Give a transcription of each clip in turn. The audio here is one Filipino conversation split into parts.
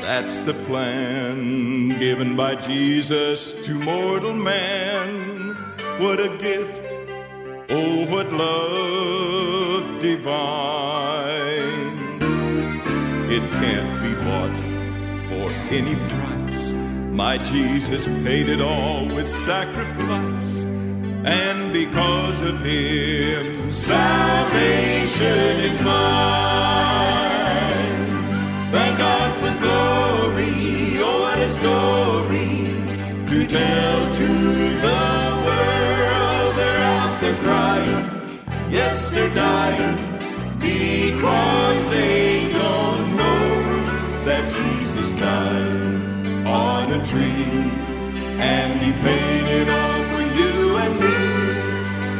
that's the plan given by Jesus to mortal man. What a gift, oh, what love divine. It can't be bought for any price. My Jesus paid it all with sacrifice. And because of him, salvation is mine. Because they don't know that Jesus died on a tree. And he paid it all for you and me.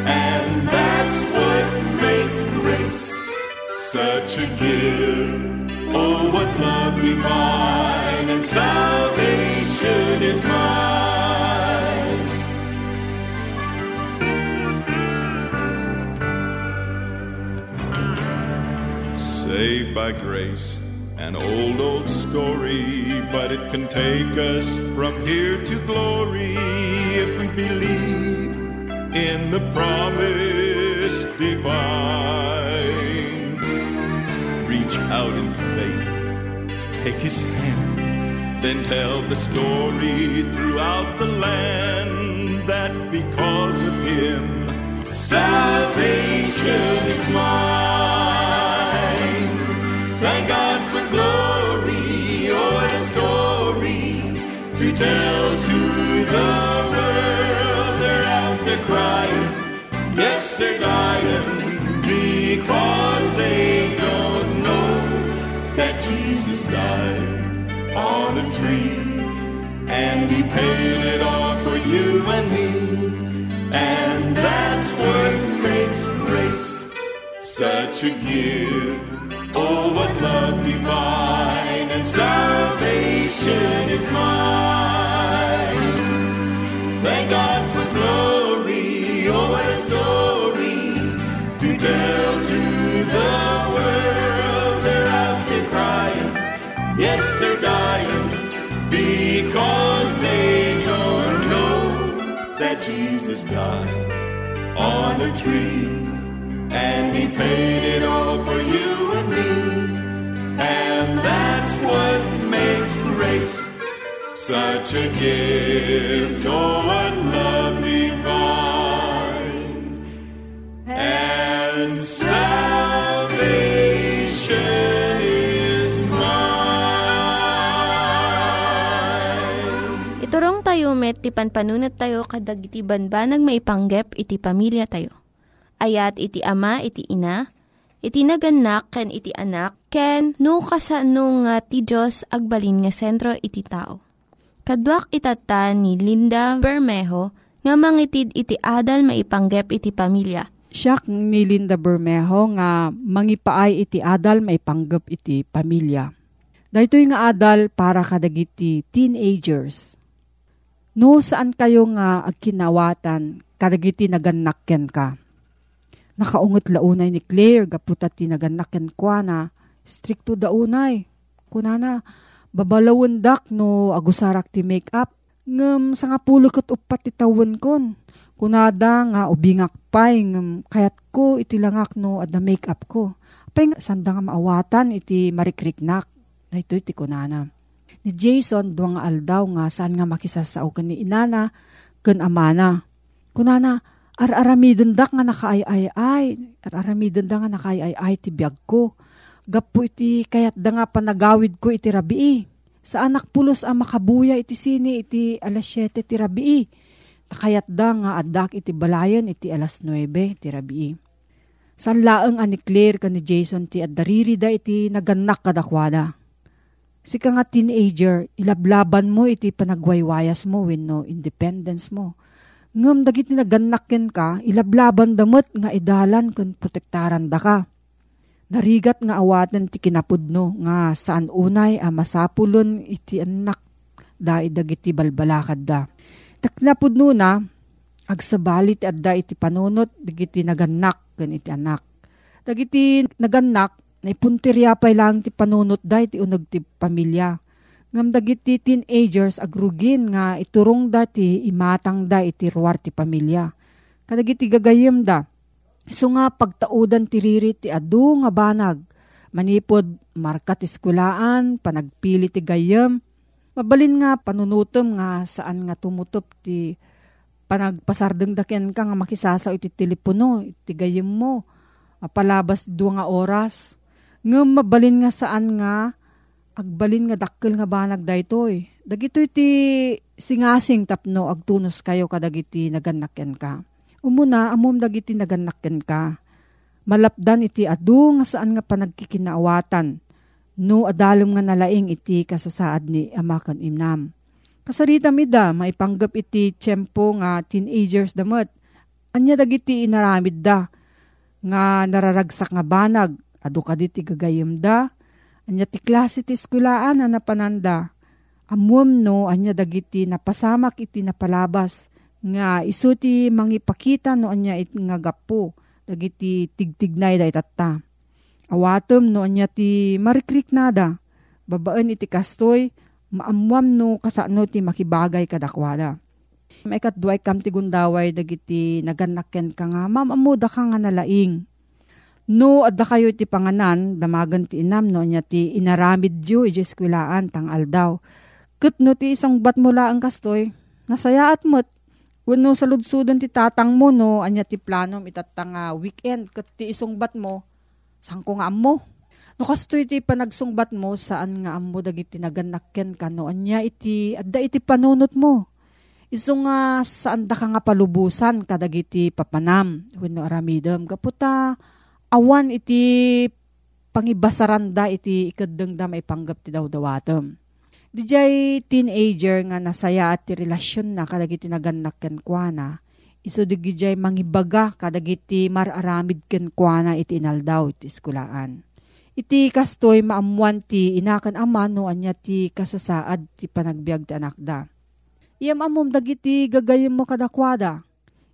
And that's what makes grace such a gift. Oh, what love divine and salvation Saved by grace, an old, old story, but it can take us from here to glory if we believe in the promise divine. Reach out in faith take his hand, then tell the story throughout the land that because of him, salvation is mine. He paid it all for you and me. And that's what makes grace such a gift. Oh, what love divine and salvation is mine. done on a tree, and he paid it all for you and me, and that's what makes grace such a gift, oh, and love. Tayo met, ti panpanunat tayo kadag iti banbanag maipanggep iti pamilya tayo. Ayat iti ama, iti ina, iti naganak, ken iti anak, ken no kasano nga ti Diyos agbalin nga sentro iti tao. Kaduak itata ni Linda Bermejo nga mangitid iti adal maipanggep iti pamilya. Siya ni Linda Bermejo nga mangipaay iti adal maipanggep iti pamilya. Dahito nga adal para kadagiti teenagers. No saan kayo nga agkinawatan kadagiti naganakken ka. Nakaungot launay ni Claire gaputat ti naganakken kwa na stricto daunay. Kunana, babalawundak no agusarak ti makeup. Ngem sa nga pulo kat upat ti tawon kon. Kunada nga ubingak pay ngem kayat ko iti langak no adda makeup ko. Nga sanda nga maawatan iti marikriknak. Dahito iti kunana. Ni Jason duwang aldaw nga saan nga makisasao ken ni inana ken amana. Kunana, ar-aramidon dak nga nakaay-ay-ay. Ar-aramidon nga nakaay-ay-ay ti biyag ko. Gapo iti kayat da nga panagawid ko iti rabii. Sa anak pulos ang makabuya iti sini iti alas 7 ti rabii. Takayat da nga adak iti balayan iti alas 9 ti rabii. San laeng ani Claire ka ni Jason ti addariri da iti naganak kadakwada. Si ka nga teenager, ilablaban mo iti panagwaywayas mo wenno independence mo. Ngam dagiti naganakken ka, ilablaban damot nga idalan kun protektaran da ka. Narigat nga awatan ti kinapudno nga saan unay a masapulon iti anak da dagiti balbalakad da. Taknapudno na, agsabali ti adda iti panunot dagiti naganak ken iti anak. Dagiti naganak, naipuntirya pa lang ti panunot da iti unag ti pamilya. Ngam dagiti teenagers agrugin nga iturong dati imatang da iti ruwar ti pamilya. Kadagiti gagayem da. So nga pagtaudan ti riri ti adu nga banag. Manipod markat iskulaan, panagpili ti gayem. Mabalin nga panunutom nga saan nga tumutop ti panagpasardeng daken ka nga makisasaw iti telepono, iti gayem mo. Apalabas duwa nga oras. Ngam mabalin nga saan nga agbalin nga dakkel nga banag daytoy. Dagito iti singasing tapno agtunos kayo kadagiti naganakken ka. Umuna amom dagiti naganakken ka. Malapdan iti adu nga saan nga panagkikinaawatan. No adalom nga nalaing iti kasasaad ni amakan imnam. Kasarita mida, maipanggap iti tiyempo nga teenagers damot. Anya dagiti inaramid da nga nararagsak nga banag. Adu kaditi gagayem da Anya ti klase ti eskulaan na napananda. Amum no, anya dagiti napasamak iti napalabas. Nga isu ti mangipakita no anya it nga gapo. Dagiti tigtignay da itatta. Awatom no anya ti marikrik nada. Babaan iti kastoy, maamuam no kasano ti makibagay kadakwada. May katduay kam ti gundaway dagiti naganakken ka nga, mamamuda ka nga nalaing. No, adda kayo ti panganan, damagan ti inam no, nya ti inaramid yu, iji eskwilaan, tang aldaw. Kat no ti isang bat mo laang kastoy, nasayaat mo't, Wano sa ludsudon ti tatang mo no, anya ti plano itatang uh, weekend, kat ti isong bat mo, saan ko nga mo? No kastoy ti panagsungbat mo, saan nga amo dagiti naganakken ka no, anya iti, adda iti panunot mo. Iso nga saan da ka nga palubusan kadagiti papanam, wano aramidam, kaputa, awan iti pangibasaranda iti ikadeng da may panggap ti dawdawatem. Dijay teenager nga nasaya at ti relasyon na kadagiti naganak ken kuana. Iso digijay mangibaga kadagiti mararamid ken kuana iti inaldaw iti eskulaan. Iti kastoy maamuan ti inakan ama no anya ti kasasaad ti panagbiag ti anak da. Iyam amom dagiti gagayem mo kadakwada.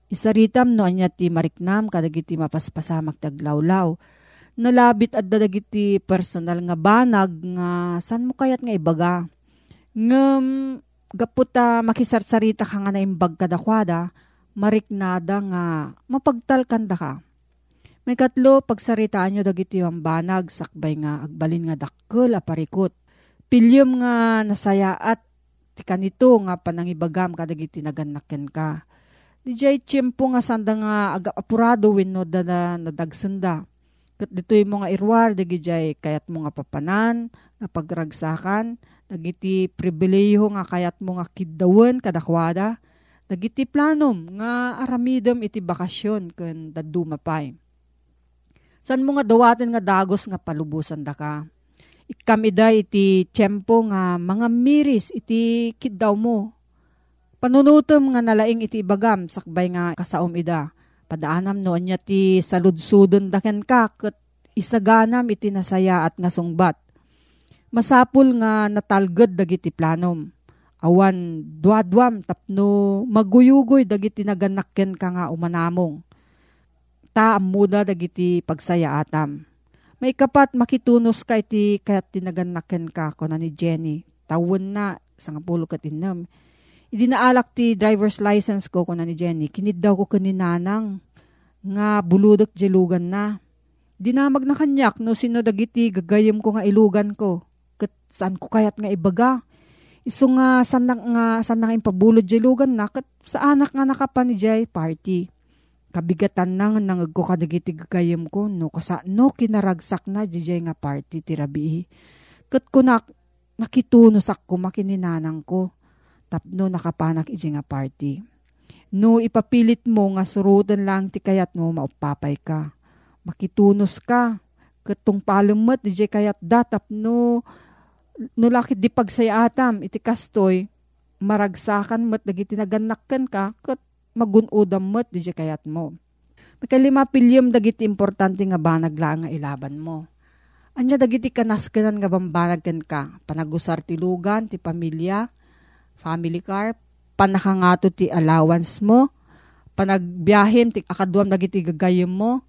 Isaritam no anya ti mariknam kadagiti mapaspasamak taglawlaw. Nalabit at dadagiti personal nga banag nga san mo kayat nga ibaga. Ngem gaputa makisarsarita ka nga na imbag kadakwada, mariknada nga mapagtalkanda ka. May katlo, pagsaritaan nyo dagiti ang banag, sakbay nga agbalin nga dakkel a parikot. Pilyom nga nasaya at ti kanito nga panangibagam kadagiti nagannaken ka. Di jay tiyempo nga sanda nga aga apurado wenno da na nadagsenda. Kat dito'y mo nga irwar, dagi jay kayat mo nga papanan, nga pagragsakan, dagiti pribileyo nga kayat mo nga kiddawen kadakwada, dagiti planom nga aramidem iti bakasyon ken daduma pay. San mo nga dawaten nga dagos nga palubusan da ka. Ikamida iti tiyempo nga mga miris iti kiddaw mo. Panunutom nga nalaing iti ibagam sakbay nga kasaom ida. Padaanam no anya ti saludsudon daken ka ket isaganam iti nasaya at nga sungbat. Masapul nga natalged dagiti planom. Awan duadwam tapno maguyugoy dagiti naganakken ka nga umanamong. Ta amuda dagiti pagsaya atam. May kapat makitunos ka iti kayat tinaganakken ka ko na ni Jenny. Tawon na sa nga pulo kat inam. Idi naalak ti driver's license ko ko na ni Jenny. Kinid daw ko kaninanang nga buludok jelugan na. Dinamag na kanyak no sino dagiti gagayem ko nga ilugan ko. Kat saan ko kayat nga ibaga. Iso nga sanang nga sanang impabulod jelugan na kat sa anak nga nakapan ni Jay party kabigatan nang nangag ko kadagiti gagayem ko no kasa no kinaragsak na jijay nga party tirabi ket ko nak nakitunos ko makininanang ko tapno nakapanak iji nga party. No ipapilit mo nga surutan lang ti kayat mo maupapay ka. Makitunos ka. Ketong palumot di kayat datap no. No lakit di pagsayatam iti kastoy maragsakan mat dagiti naganakkan ka ket magunudam mo't di kayat mo. Makalima pilyem dagiti importante nga banag lang nga ilaban mo. Anya dagiti kanaskanan nga bambanag ken ka, panagusar ti lugan, ti pamilya, family car, panakangato ti allowance mo, panagbiyahin ti akaduam dagiti gagayem mo,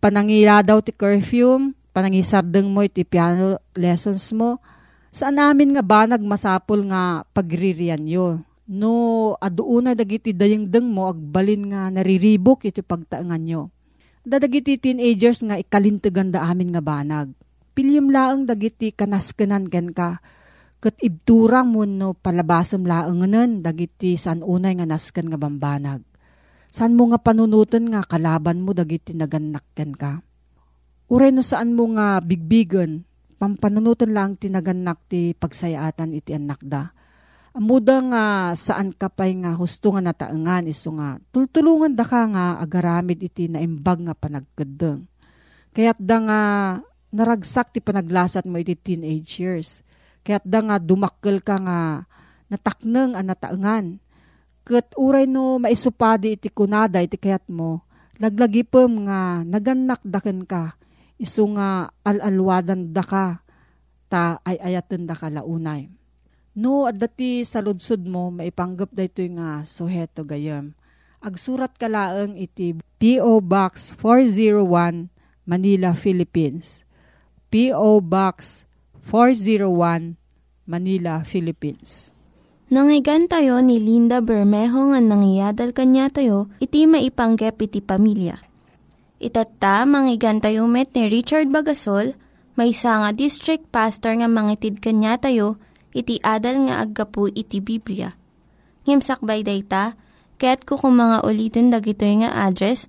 panangila daw ti curfew, panangisardeng mo iti piano lessons mo, saan namin nga banag masapol nga pagririan yo no aduuna dagiti dayengdeng mo agbalin nga nariribok iti pagtaangan nyo. Dadagiti teenagers nga ikalintegan da amin nga banag. Pilyem laeng dagiti kanaskanan ken ka. Kat ibturang mo no palabasam laenganen dagiti san unay nga nasken nga bambanag. San mo nga panunutan nga kalaban mo dagiti naganak ken ka. Uray no saan mo nga bigbigan, pampanunutan lang tinaganak ti pagsayaatan iti anak da Amuda nga saan ka pa'y nga husto nga nataengan iso nga tultulungan da ka nga agaramid iti naimbag nga panagkadeng. Kaya't da nga naragsak ti panaglasat mo iti teenage years. Kaya't da nga dumakkel ka nga natakneng ang nataengan. Kat uray no maisupadi iti kunada iti kayat mo, laglagipem nga naganak daken ka, iso nga alalwadan da ka, ta ay ayaten da ka launay. No, at dati sa ludsod mo, maipanggap da ito nga suheto gayam. Agsurat ka laang iti P.O. Box 401, Manila, Philippines. P.O. Box 401, Manila, Philippines. Nangyigan tayo ni Linda Bermejo nga nangyadal kanya tayo, iti maipanggep iti pamilya. Itatta, manggigan met ni Richard Bagasol, may nga district pastor nga mangitid kanya tayo, iti adal nga aggapu iti Biblia. Ngimsakbay dayta, kaya't kukum mga ulitin dagito nga address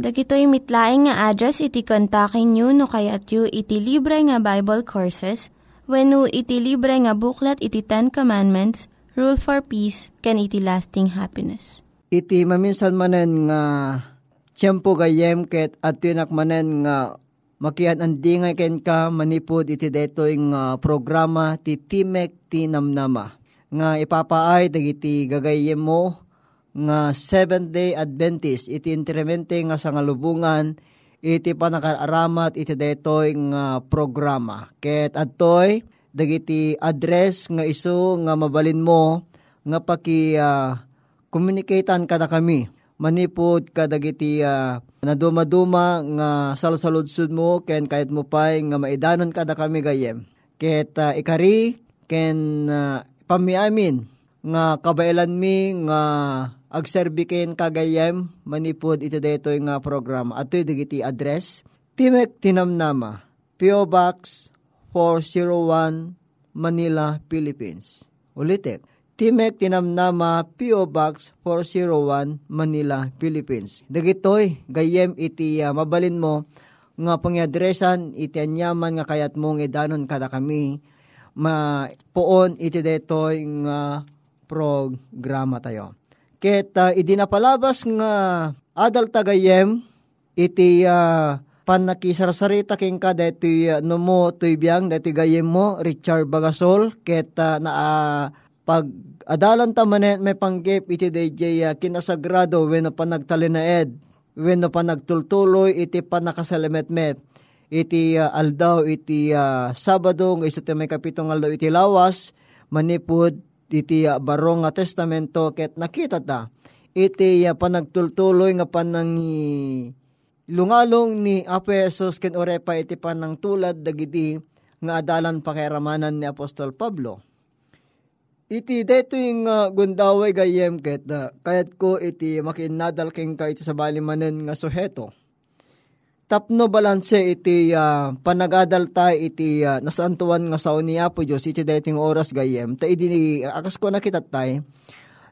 Dagitoy mitlaing nga address iti kontakin nyo no kayat yu iti libre nga Bible Courses when iti libre nga buklat iti Ten Commandments, Rule for Peace, can iti lasting happiness. Iti maminsan manen nga tiyempo gayem ket at tinak manen nga makian andi nga ken ka manipod iti detoy nga programa ti Timek ti Namnama nga ipapaay dagiti gagayem mo nga Seventh Day Adventist iti intremente nga sangalubungan iti panakaramat iti detoy nga programa. Ket adtoy dagiti address nga iso nga mabalin mo nga paki uh, communicatean kada kami. Manipod kadagiti uh, na duma-duma nga salsaludsud mo ken kahit mo pay nga maidanon kada kami gayem. Ket uh, ikari ken uh, pamiamin nga kabailan mi nga agserbiken kagayem manipod iti daytoy nga program. Atoy digiti address Timek Tinamnama PO Box 401 Manila, Philippines. Ulitek, Timek Tinamnama P.O. Box 401 Manila, Philippines. Dagitoy gayem iti uh, mabalin mo nga pangyadresan iti anyaman nga kayat mong idanon kada kami ma poon iti detoy nga programa tayo. Ket uh, idinapalabas nga adal tagayem iti uh, pan nakisarsarita king ka deti uh, no mo tuy biyang deti gayem mo Richard Bagasol. Ket uh, na uh, pag adalan ta manet may panggep iti DJ uh, kinasagrado wenno pa nagtalinaed wenno pa nagtultuloy iti panakasalametmet iti uh, aldaw iti uh, Sabado nga iso may kapitong aldaw iti lawas manipud iti uh, barong nga testamento ket nakita ta iti uh, panagtultuloy nga panangi lungalong ni Apesos ken orepa iti panang tulad dagiti nga adalan pakiramanan ni Apostol Pablo. Iti deto yung uh, gundaway gayem ket uh, kayat ko iti makinadal king ka iti sa balimanen nga suheto. Tapno balanse iti uh, panagadal ta iti uh, nasantuan nga sao ni Apo Diyos iti dating oras gayem. Ta idi akas ko nakita tay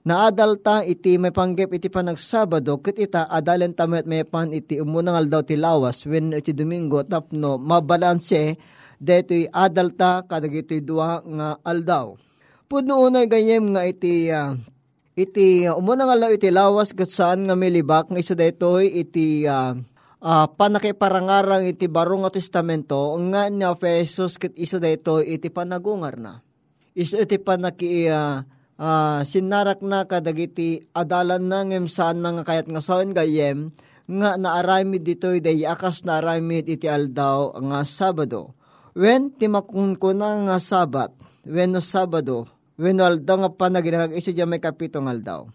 naadalta iti may panggep iti panagsabado ket ita adalen tamet may pan iti umunang aldaw ti lawas when iti domingo tapno mabalanse detoy adalta kadagiti dua nga aldaw. Pudno unay gayem nga iti uh, iti uh, umunang aldaw iti lawas ket saan nga milibak nga iso detoy iti uh, uh, panakiparangarang iti barong nga testamento nga ni Efesos ket iso detoy iti panagungar na. Iso iti panaki uh, uh, sinarak na kadagiti adalan na ngem saan nga kayat nga saon gayem nga naaramid ditoy day akas naaramid iti aldaw nga Sabado. When timakun ko na nga Sabat, when no Sabado, when no aldaw nga panaginag isa dyan may kapitong aldaw.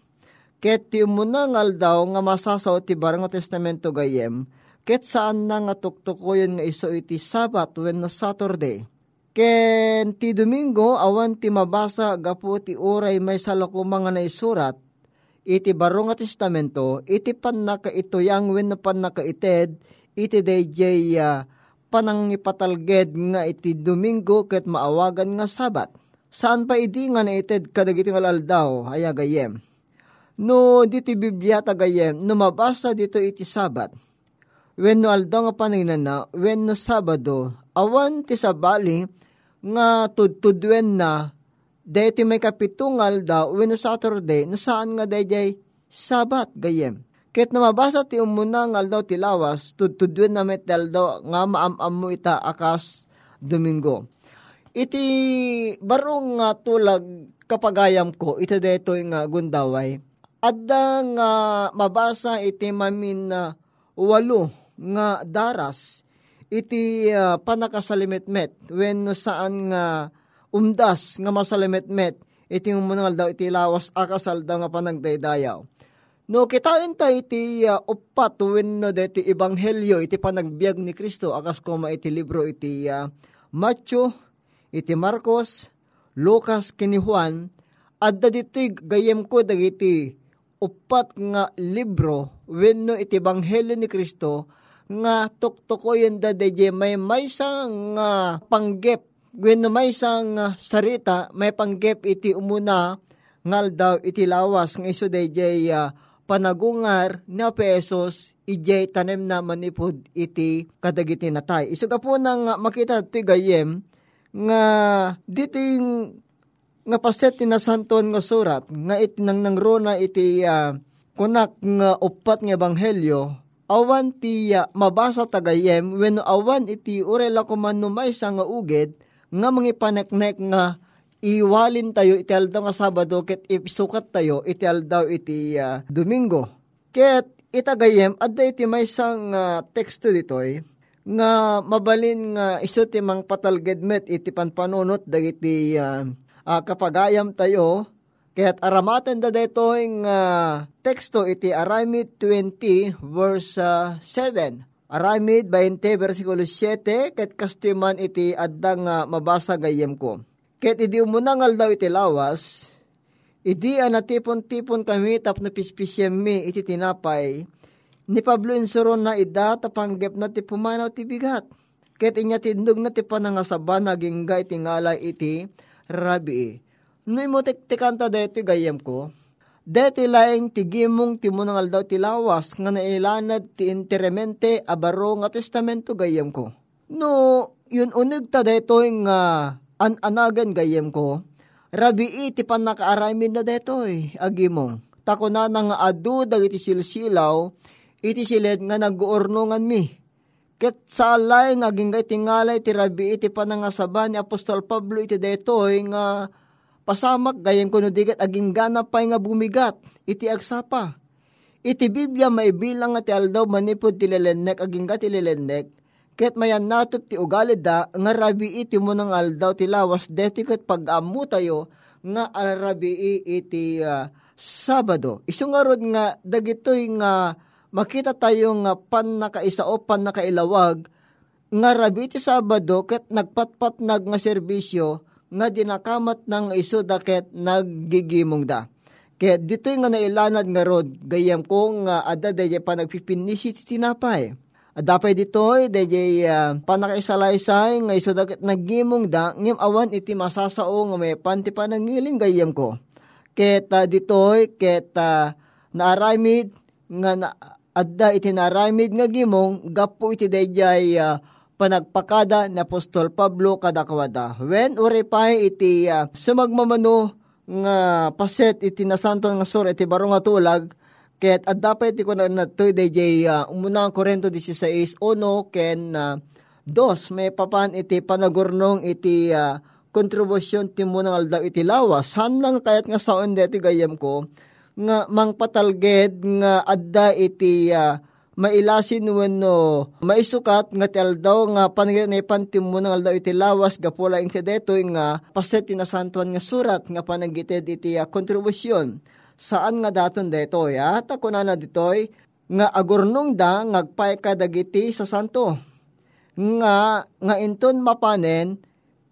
Ket ti umuna nga aldaw nga masasaw ti barang testamento gayem, ket saan na nga tuktukoyon nga iso iti Sabat when no Saturday Ken ti Domingo awan ti mabasa gapu ti uray may salako mga naisurat iti baro nga testamento iti pan nakaituyang wen na pan nakaited iti dayjay uh, panang ipatalged nga iti Domingo ket maawagan nga Sabat. Saan pa idi nga naited kadagiti nga aldaw aya gayem. No diti Biblia tagayem no mabasa dito iti Sabat. When no aldaw nga paninan na, when no Sabado, awan ti sabali nga tudtudwen na deti may kapitungal daw when no Saturday no saan nga dayjay sabat gayem. Ket na mabasa ti umuna ngal daw ti lawas tudtudwen na metel daw nga maamam mo ita akas Domingo. Iti barong nga tulag kapagayam ko ito deto nga gundaway. Adda nga mabasa iti mamin na walo nga daras iti uh, panakasalimetmet when saan nga umdas nga masalimetmet iti umunangal daw iti lawas akasal daw nga panagdaydayaw. No kitain ta iti uh, upat when no deti ebanghelyo iti panagbiag ni Kristo akas koma iti libro iti uh, Matthew, iti Marcos, Lucas, kini Juan, adda dito'y gayem ko dagiti upat nga libro when no iti ebanghelyo ni Kristo nga tuktukoyen da deje may may nga panggep when may sang sarita may panggep iti umuna ngal daw iti lawas nga iso deje uh, panagungar na pesos ijay tanem na manipod iti kadagiti natay. Iso ka po nang makita ti gayem nga dito yung nga paset ti nasanton nga surat nga iti nang nangrona iti uh, kunak nga upat nga ebanghelyo awan ti uh, mabasa tagayem when awan iti urela ko man numaysa nga uged nga mga paneknek nga iwalin tayo iti aldaw nga Sabado ket isukat tayo iti aldaw iti uh, Domingo. Ket itagayem adda iti maysang uh, teksto ditoy nga mabalin nga iso ti mang patalgedmet iti panpanunot dagiti uh, uh, kapagayam tayo Kaya't aramaten da dito yung uh, teksto iti Aramid 20 verse uh, 7. Aramid 20 versikulo 7 ket kastiman iti addang uh, mabasa gayem ko. Ket idi umunangal daw iti lawas, idi anatipon-tipon kami tapno pispisyem mi iti tinapay, ni Pablo insuron na ida tapanggep na ti pumanaw ti bigat. Ket inya tindog na ti panangasaban naging gay tingalay iti rabi. No imo tiktikanta deti gayem ko, deti laeng tigimong timunangal daw ti lawas nga nailanad ti interemente abaro nga testamento gayem ko. No, yun unig ta deto nga an-anagan gayem ko, rabi iti panakaaramin na detoy agimong. Tako na nga adu dagiti silsilaw, iti silid nga nag-uurnungan mi. Ket salay nga ginggay tingalay ti rabi iti panangasaban ni Apostol Pablo iti detoy nga pasamak gayem kuno digat aging gana pa nga bumigat iti agsapa. Iti Biblia may bilang nga ti aldaw manipod ti lelenek aging ti lelenek ket mayan natop ti ugali da nga rabi iti mo ng aldaw ti lawas deti ket pag-amu tayo nga arabi iti uh, Sabado. Isu nga rod nga dagitoy nga makita tayo nga pan nakaisa o pan nakailawag nga rabi iti Sabado ket nagpatpat nag nga serbisyo nga dinakamat ng iso daket naggigimong da. Kaya dito nga nailanad nga rod, gayam ko nga ada daya pa nagpipinisi ti tinapay. Adapay dito, daya uh, panakaisalaysay nga iso daket naggimong da, ngim awan iti masasao nga may panti pa nangiling gayam ko. Ket uh, dito, ket uh, naaramid nga na, adda iti naaramid nga gimong, gapo iti dayay uh, panagpakada ni Apostol Pablo kadakwada. When uripay iti uh, sumagmamano nga paset iti nasanto nga sur iti baro nga tulag ket adda iti ko na natoy DJ uh, umuna Korento 16 ono ken uh, dos may papan iti panagurnong iti uh, kontribusyon ti munang aldaw iti lawas han lang kayat nga saon deti gayam ko nga mangpatalged nga adda iti uh, mailasin wenno maisukat nga ti aldaw nga panaginipan ti mo ng aldaw iti lawas gapula ing kadeto nga paset tinasantuan nga surat nga panagited iti uh, kontribusyon. Saan nga daton deto? Ya ta kunana ditoy nga agurnong da ngagpay ka sa santo. Nga nga inton mapanen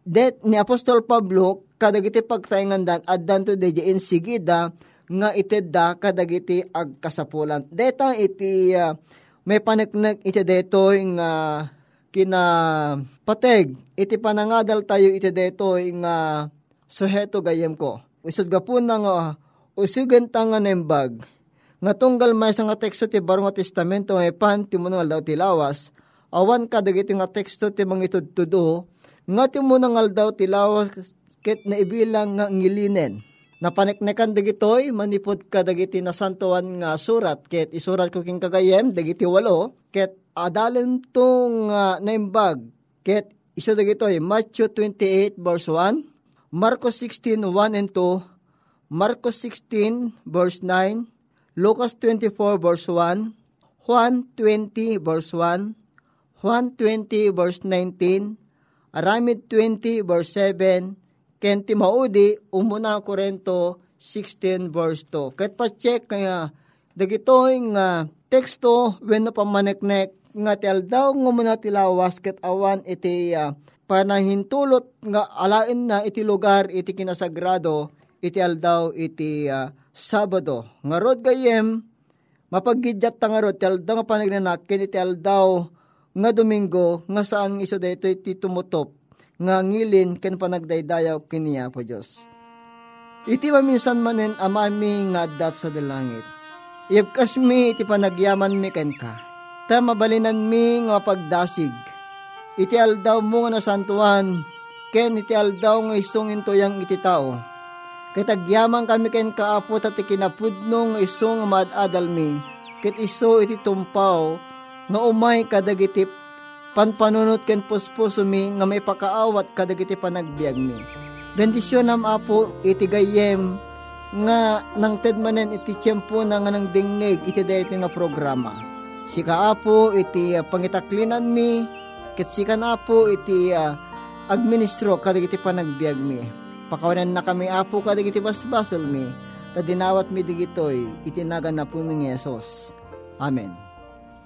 det ni Apostol Pablo kadagiti pagtaingan dan addan to deje insigida nga itedda kadagiti agkasapulan. Deta iti uh, may paneknek iti deto nga kina pateg iti panangadal tayo iti deto nga suheto gayem ko. Isod gapun nga usugan ta nga nembag nga tunggal may nga teksto ti baro nga testamento may pan ti munang aldaw ti lawas awan ka dagiti nga teksto ti mangitudtudo nga ti munang aldaw ti lawas ket na ibilang nga ngilinen Napaneknekan dagitoy manipod ka dagiti nasantuan nga surat ket isurat ko king kagayem dagiti walo ket adalen tong uh, naimbag. Ket iso dagitoy Matthew 28 verse 1 Marcos 16 1 and 2 Marcos 16 verse 9 Lucas 24 verse 1 Juan 20 verse 1 Juan 20 verse 19 Aramid 20 verse 7 ken ti maudi umuna Korento 16 verse 2. Ket pa-check kaya dagitoy nga teksto wenno pamaneknek nga ti aldaw nga muna ti lawas ket awan iti uh, panahintulot nga alain na iti lugar iti kinasagrado iti aldaw iti uh, Sabado. Nga rod gayem mapagidyat ta nga rod ti aldaw nga panagnanak ken iti aldaw nga Domingo nga saan iso dayto iti tumutop nga ngilin ken panagdaydayaw kiniya po Diyos. Iti maminsan manen amami nga adat sa dalangit. Iyabkas mi iti panagyaman mi ken ka. Ta mabalinan mi nga pagdasig. Iti aldaw mo nga nasantuan, ken iti aldaw nga isungin to yang iti tao. Kitagyaman kami ken kaapo at ikinapudno nga isong madadal mi, ket iso iti tumpaw, nga umay kadagiti panpanunot ken puspuso mi nga may pakaawat kadagiti panagbiag mi. Bendisyon nam apo iti gayem nga nang tedmanen iti tiyempo na nga nang dingeg iti dayto nga programa. Sika apo iti uh, pangitaklinan mi ket sika na po iti uh, administro kadagiti panagbiag mi. Pakawanan na kami apo ka digiti basbasol mi. Tadinawat mi digitoy itinagan na po mi. Amen.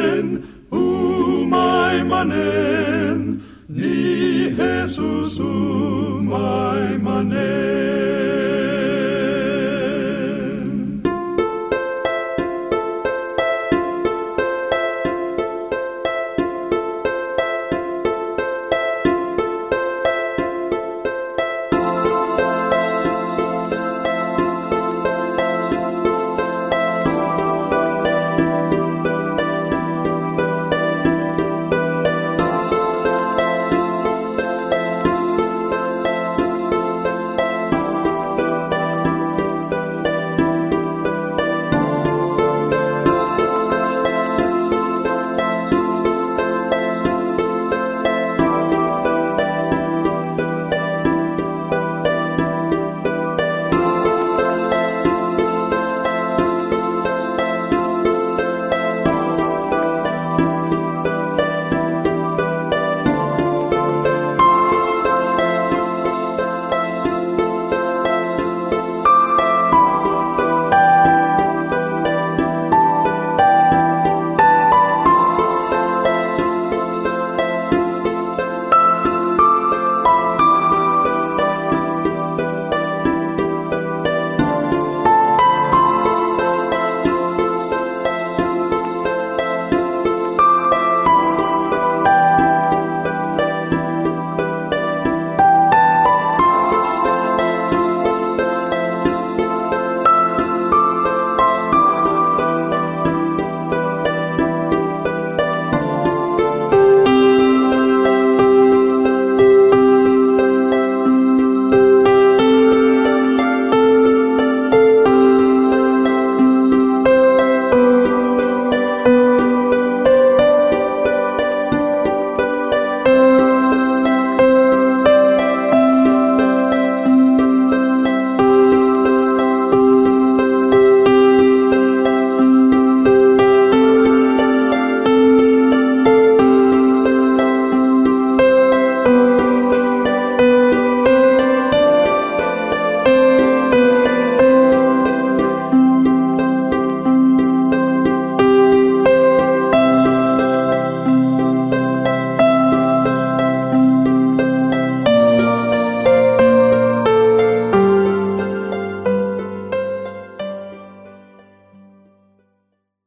umay Amen.